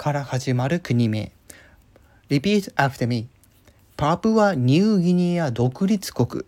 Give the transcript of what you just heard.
から始まる国名。Repeat after me. パプアニューギニア独立国。